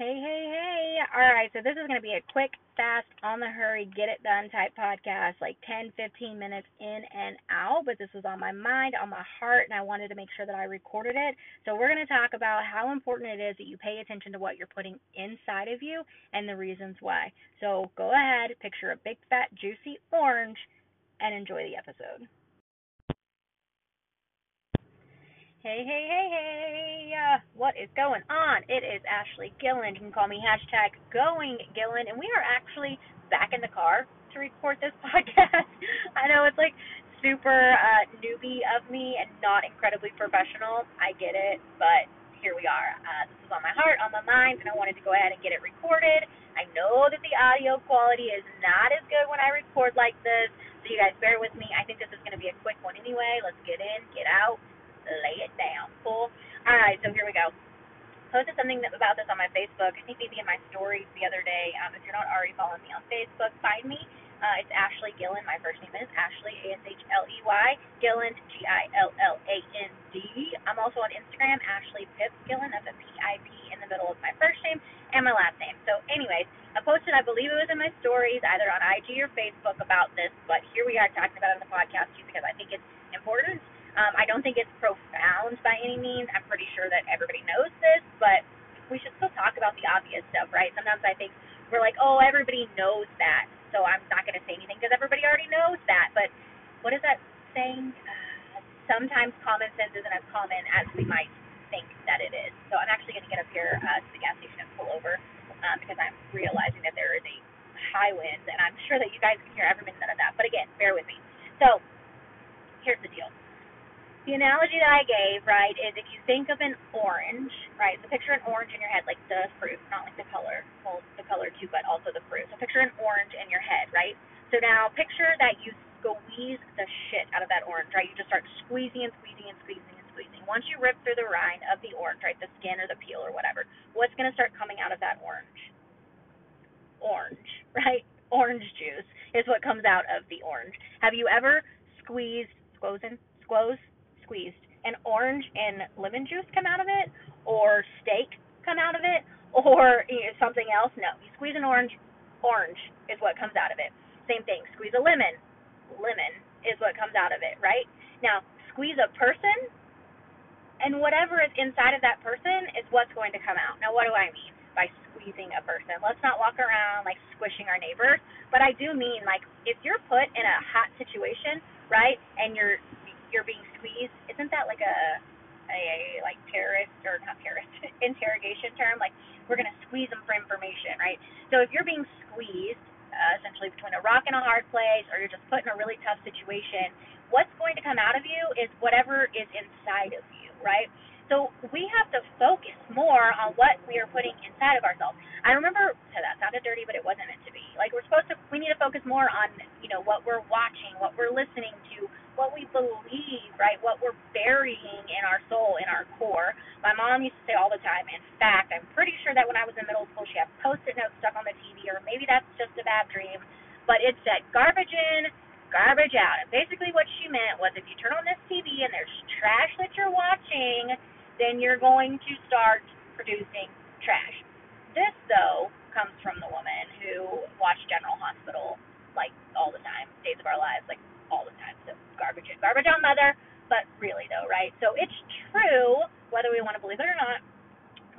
Hey, hey, hey. All right, so this is going to be a quick, fast, on the hurry, get it done type podcast, like 10, 15 minutes in and out. But this was on my mind, on my heart, and I wanted to make sure that I recorded it. So, we're going to talk about how important it is that you pay attention to what you're putting inside of you and the reasons why. So, go ahead, picture a big, fat, juicy orange, and enjoy the episode. Hey, hey, hey, hey. Uh, what is going on? It is Ashley Gilland. You can call me hashtag going Gilland. And we are actually back in the car to record this podcast. I know it's like super uh, newbie of me and not incredibly professional. I get it. But here we are. Uh, this is on my heart, on my mind, and I wanted to go ahead and get it recorded. I know that the audio quality is not as good when I record like this. So you guys bear with me. I think this is going to be a quick one anyway. Let's get in, get out lay it down. Cool. All right, so here we go. Posted something about this on my Facebook. I think maybe in my stories the other day. Um, if you're not already following me on Facebook, find me. Uh, it's Ashley Gilland. My first name is Ashley, A S H L E Y. Gilland, G I L L A N D. I'm also on Instagram, Ashley Pips Gilland. That's a P I P in the middle of my first name and my last name. So, anyways, I posted, I believe it was in my stories, either on IG or Facebook about this, but here we are talking about it on the podcast too because I think it's important um, I don't think it's profound by any means. I'm pretty sure that everybody knows this, but we should still talk about the obvious stuff, right? Sometimes I think we're like, oh, everybody knows that, so I'm not going to say anything because everybody already knows that. But what is that saying? Uh, sometimes common sense isn't as common as we might think that it is. So I'm actually going to get up here uh, to the gas station and pull over um, because I'm realizing that there is a high wind, and I'm sure that you guys can hear every minute of that. But again, bear with me. So here's the deal the analogy that I gave, right, is if you think of an orange, right, so picture an orange in your head, like the fruit, not like the color, well, the color too, but also the fruit. So picture an orange in your head, right? So now picture that you squeeze the shit out of that orange, right? You just start squeezing and squeezing and squeezing and squeezing. Once you rip through the rind of the orange, right, the skin or the peel or whatever, what's going to start coming out of that orange? Orange, right? Orange juice is what comes out of the orange. Have you ever squeezed, squozen, squoze, squeezed and orange and lemon juice come out of it, or steak come out of it, or you know, something else. No, you squeeze an orange, orange is what comes out of it. Same thing. Squeeze a lemon, lemon is what comes out of it, right? Now, squeeze a person, and whatever is inside of that person is what's going to come out. Now, what do I mean by squeezing a person? Let's not walk around like squishing our neighbors, but I do mean like if you're put in a hot situation, right, and you're you're being squeezed. Isn't that like a a like terrorist or not terrorist interrogation term? Like we're gonna squeeze them for information, right? So if you're being squeezed, uh, essentially between a rock and a hard place, or you're just put in a really tough situation, what's going to come out of you is whatever is inside of you, right? So we have to focus more on what we are putting inside of ourselves. I remember so that sounded dirty, but it wasn't meant to be. Like we're supposed to, we need to focus more on, you know, what we're watching, what we're listening to, what we believe, right? What we're burying in our soul, in our core. My mom used to say all the time. In fact, I'm pretty sure that when I was in middle school, she had post-it notes stuck on the TV, or maybe that's just a bad dream. But it said garbage in, garbage out. And basically, what she meant was if you turn on this TV and there's trash that you're watching then you're going to start producing trash. This, though, comes from the woman who watched General Hospital like all the time, Days of Our Lives, like all the time. So garbage in, garbage on mother, but really though, right? So it's true, whether we want to believe it or not.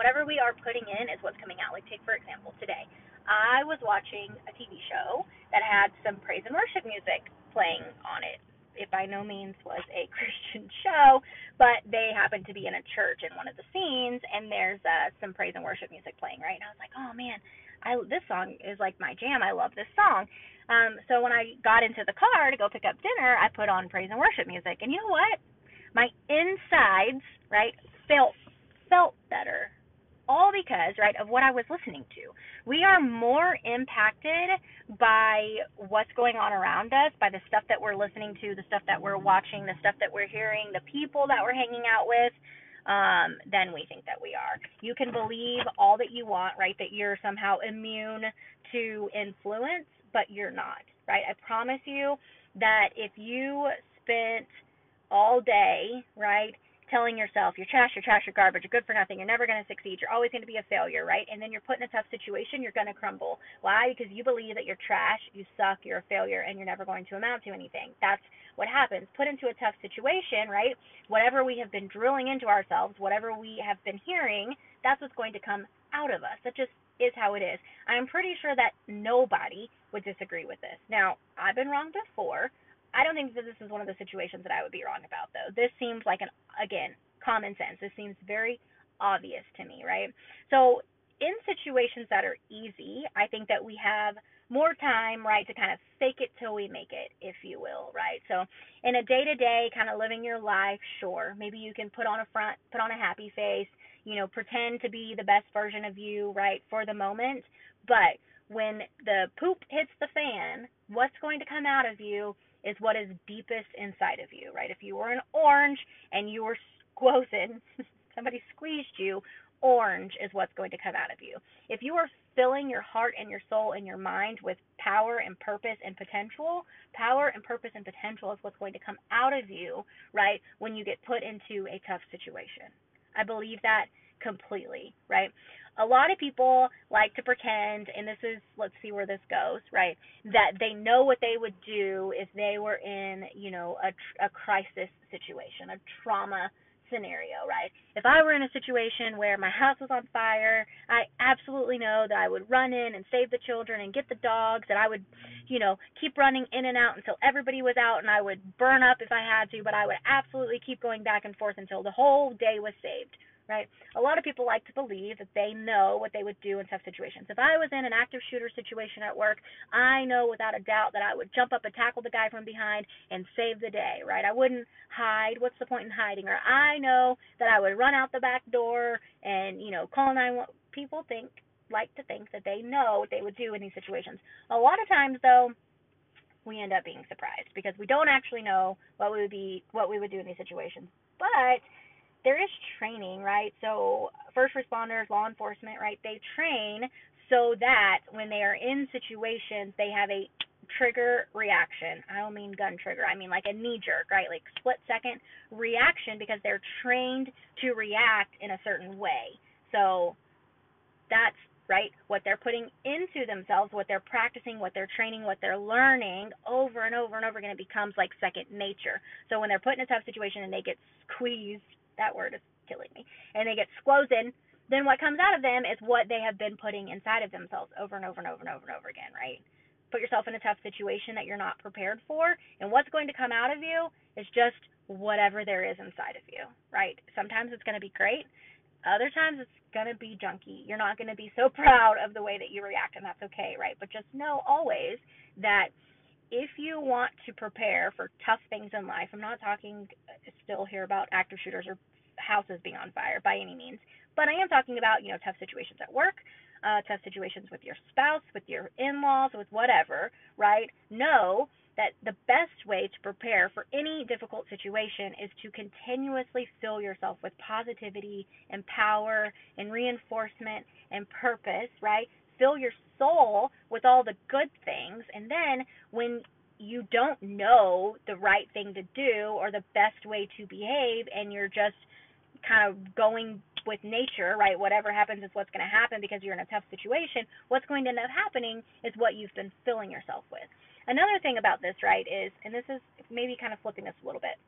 Whatever we are putting in is what's coming out. Like take for example today, I was watching a TV show that had some praise and worship music playing on it it by no means was a Christian show, but they happened to be in a church in one of the scenes, and there's uh, some praise and worship music playing, right? And I was like, oh man, I this song is like my jam. I love this song. Um, so when I got into the car to go pick up dinner, I put on praise and worship music, and you know what? My insides, right, felt felt better all because, right, of what I was listening to. We are more impacted by what's going on around us, by the stuff that we're listening to, the stuff that we're watching, the stuff that we're hearing, the people that we're hanging out with, um, than we think that we are. You can believe all that you want, right, that you're somehow immune to influence, but you're not, right? I promise you that if you spent all day, right, telling yourself you're trash, you're trash, you're garbage, you're good for nothing, you're never going to succeed, you're always going to be a failure, right? And then you're put in a tough situation, you're going to crumble. Why? Because you believe that you're trash, you suck, you're a failure, and you're never going to amount to anything. That's what happens. Put into a tough situation, right? Whatever we have been drilling into ourselves, whatever we have been hearing, that's what's going to come out of us. That just is how it is. I'm pretty sure that nobody would disagree with this. Now, I've been wrong before. I don't think that this is one of the situations that I would be wrong about, though. This seems like an, again, common sense. This seems very obvious to me, right? So, in situations that are easy, I think that we have more time, right, to kind of fake it till we make it, if you will, right? So, in a day to day, kind of living your life, sure, maybe you can put on a front, put on a happy face, you know, pretend to be the best version of you, right, for the moment. But when the poop hits the fan, what's going to come out of you is what is deepest inside of you, right? If you were an orange and you were squozen, somebody squeezed you, orange is what's going to come out of you. If you are filling your heart and your soul and your mind with power and purpose and potential, power and purpose and potential is what's going to come out of you, right, when you get put into a tough situation. I believe that completely, right? A lot of people like to pretend, and this is, let's see where this goes, right? That they know what they would do if they were in, you know, a, a crisis situation, a trauma scenario, right? If I were in a situation where my house was on fire, I absolutely know that I would run in and save the children and get the dogs, that I would, you know, keep running in and out until everybody was out and I would burn up if I had to, but I would absolutely keep going back and forth until the whole day was saved, right? A lot of people like to believe that they know what they would do in tough situations. If I was in an active shooter situation at work, I know without a doubt that I would jump up and tackle the guy from behind and save the day, right? I wouldn't hide. What's the point in hiding? Or I know that I would run out the back door and, you know, call 911. People think like to think that they know what they would do in these situations. A lot of times though, we end up being surprised because we don't actually know what we would be what we would do in these situations. But there is training, right? So first responders, law enforcement, right? They train so that when they are in situations, they have a trigger reaction. I don't mean gun trigger. I mean like a knee jerk, right? Like split second reaction because they're trained to react in a certain way. So that's right what they're putting into themselves, what they're practicing, what they're training, what they're learning over and over and over again it becomes like second nature. So when they're put in a tough situation and they get squeezed that word is killing me. And they get squozen, then what comes out of them is what they have been putting inside of themselves over and over and over and over and over again, right? Put yourself in a tough situation that you're not prepared for, and what's going to come out of you is just whatever there is inside of you, right? Sometimes it's going to be great. Other times it's going to be junky. You're not going to be so proud of the way that you react, and that's okay, right? But just know always that if you want to prepare for tough things in life, I'm not talking uh, still here about active shooters or houses being on fire by any means, but I am talking about, you know, tough situations at work, uh, tough situations with your spouse, with your in laws, with whatever, right? Know that the best way to prepare for any difficult situation is to continuously fill yourself with positivity and power and reinforcement and purpose, right? fill your soul with all the good things. And then when you don't know the right thing to do or the best way to behave, and you're just kind of going with nature, right? Whatever happens is what's going to happen because you're in a tough situation. What's going to end up happening is what you've been filling yourself with. Another thing about this, right, is, and this is maybe kind of flipping this a little bit.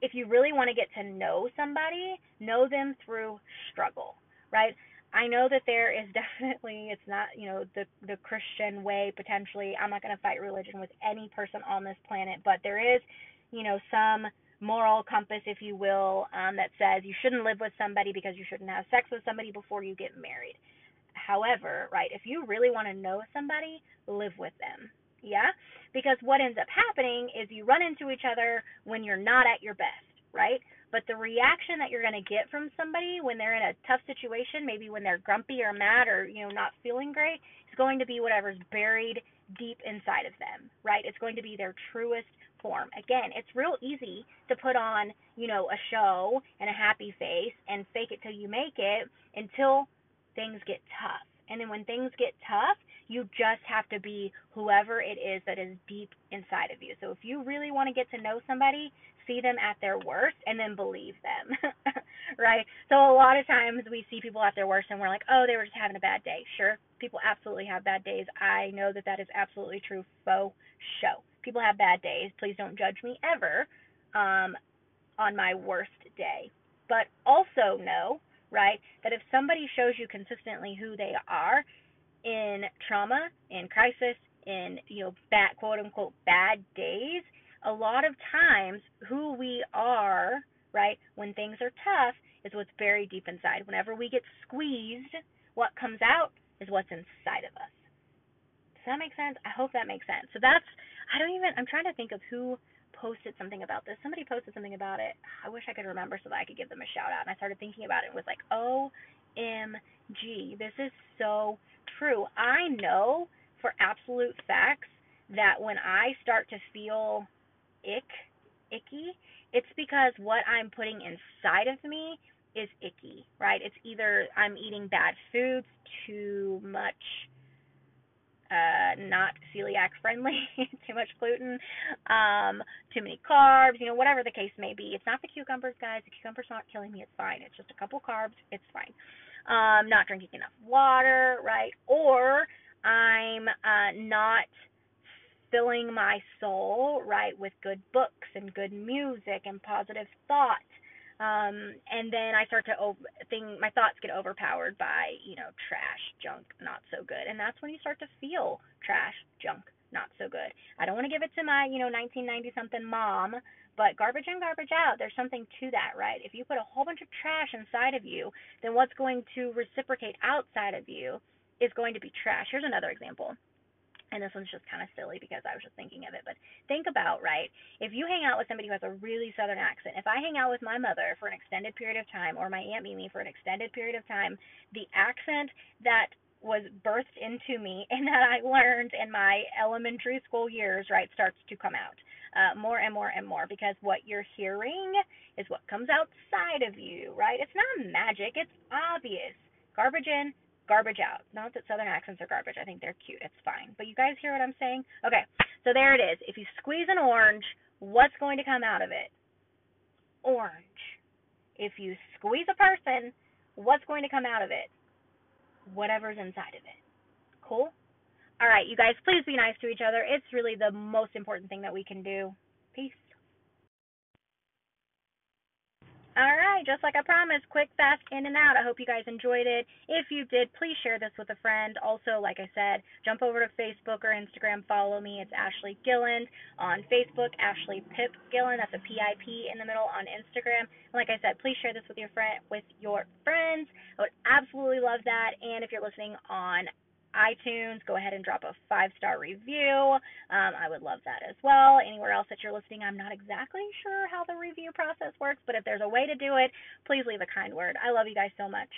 If you really want to get to know somebody, know them through struggle, right? I know that there is definitely it's not you know the the Christian way potentially. I'm not going to fight religion with any person on this planet, but there is you know some moral compass, if you will, um, that says you shouldn't live with somebody because you shouldn't have sex with somebody before you get married. However, right, if you really want to know somebody, live with them. Yeah? Because what ends up happening is you run into each other when you're not at your best, right? But the reaction that you're going to get from somebody when they're in a tough situation, maybe when they're grumpy or mad or, you know, not feeling great, is going to be whatever's buried deep inside of them, right? It's going to be their truest form. Again, it's real easy to put on, you know, a show and a happy face and fake it till you make it until things get tough. And then when things get tough, you just have to be whoever it is that is deep inside of you. So if you really want to get to know somebody, see them at their worst and then believe them. right? So a lot of times we see people at their worst and we're like, "Oh, they were just having a bad day." Sure, people absolutely have bad days. I know that that is absolutely true. Faux show. People have bad days. Please don't judge me ever um, on my worst day. But also know, right, that if somebody shows you consistently who they are in trauma, in crisis, in you know bad quote unquote bad days, a lot of times who we are, right, when things are tough is what's buried deep inside. Whenever we get squeezed, what comes out is what's inside of us. Does that make sense? I hope that makes sense. So that's I don't even I'm trying to think of who posted something about this. Somebody posted something about it. I wish I could remember so that I could give them a shout out. And I started thinking about it and was like, OMG, this is so true. I know for absolute facts that when I start to feel ick, icky, it's because what I'm putting inside of me is icky, right? It's either I'm eating bad foods, too much uh not celiac friendly, too much gluten, um, too many carbs, you know, whatever the case may be. It's not the cucumbers, guys. The cucumbers not killing me, it's fine. It's just a couple carbs, it's fine. Um, not drinking enough water, right? Or I'm uh not filling my soul, right, with good books and good music and positive thought. Um, and then I start to over, think my thoughts get overpowered by, you know, trash, junk, not so good. And that's when you start to feel trash, junk, not so good. I don't want to give it to my, you know, 1990 something mom, but garbage in, garbage out. There's something to that, right? If you put a whole bunch of trash inside of you, then what's going to reciprocate outside of you is going to be trash. Here's another example and this one's just kind of silly because I was just thinking of it, but think about, right? If you hang out with somebody who has a really southern accent, if I hang out with my mother for an extended period of time or my Aunt Mimi for an extended period of time, the accent that was birthed into me and that I learned in my elementary school years, right, starts to come out uh, more and more and more because what you're hearing is what comes outside of you, right? It's not magic, it's obvious. Garbage in, garbage out. Not that southern accents are garbage. I think they're cute. It's fine. But you guys hear what I'm saying? Okay. So there it is. If you squeeze an orange, what's going to come out of it? Orange. If you squeeze a person, what's going to come out of it? Whatever's inside of it. Cool? All right, you guys, please be nice to each other. It's really the most important thing that we can do. Peace. All right, just like I promised, quick, fast, in and out. I hope you guys enjoyed it. If you did, please share this with a friend. Also, like I said, jump over to Facebook or Instagram, follow me. It's Ashley Gilland on Facebook, Ashley Pip Gilland. That's a P I P in the middle on Instagram. And like I said, please share this with your friend with your friends. I would absolutely love that. And if you're listening on iTunes, go ahead and drop a five star review. Um, I would love that as well. Anywhere else that you're listening, I'm not exactly sure how the review process works, but if there's a way to do it, please leave a kind word. I love you guys so much.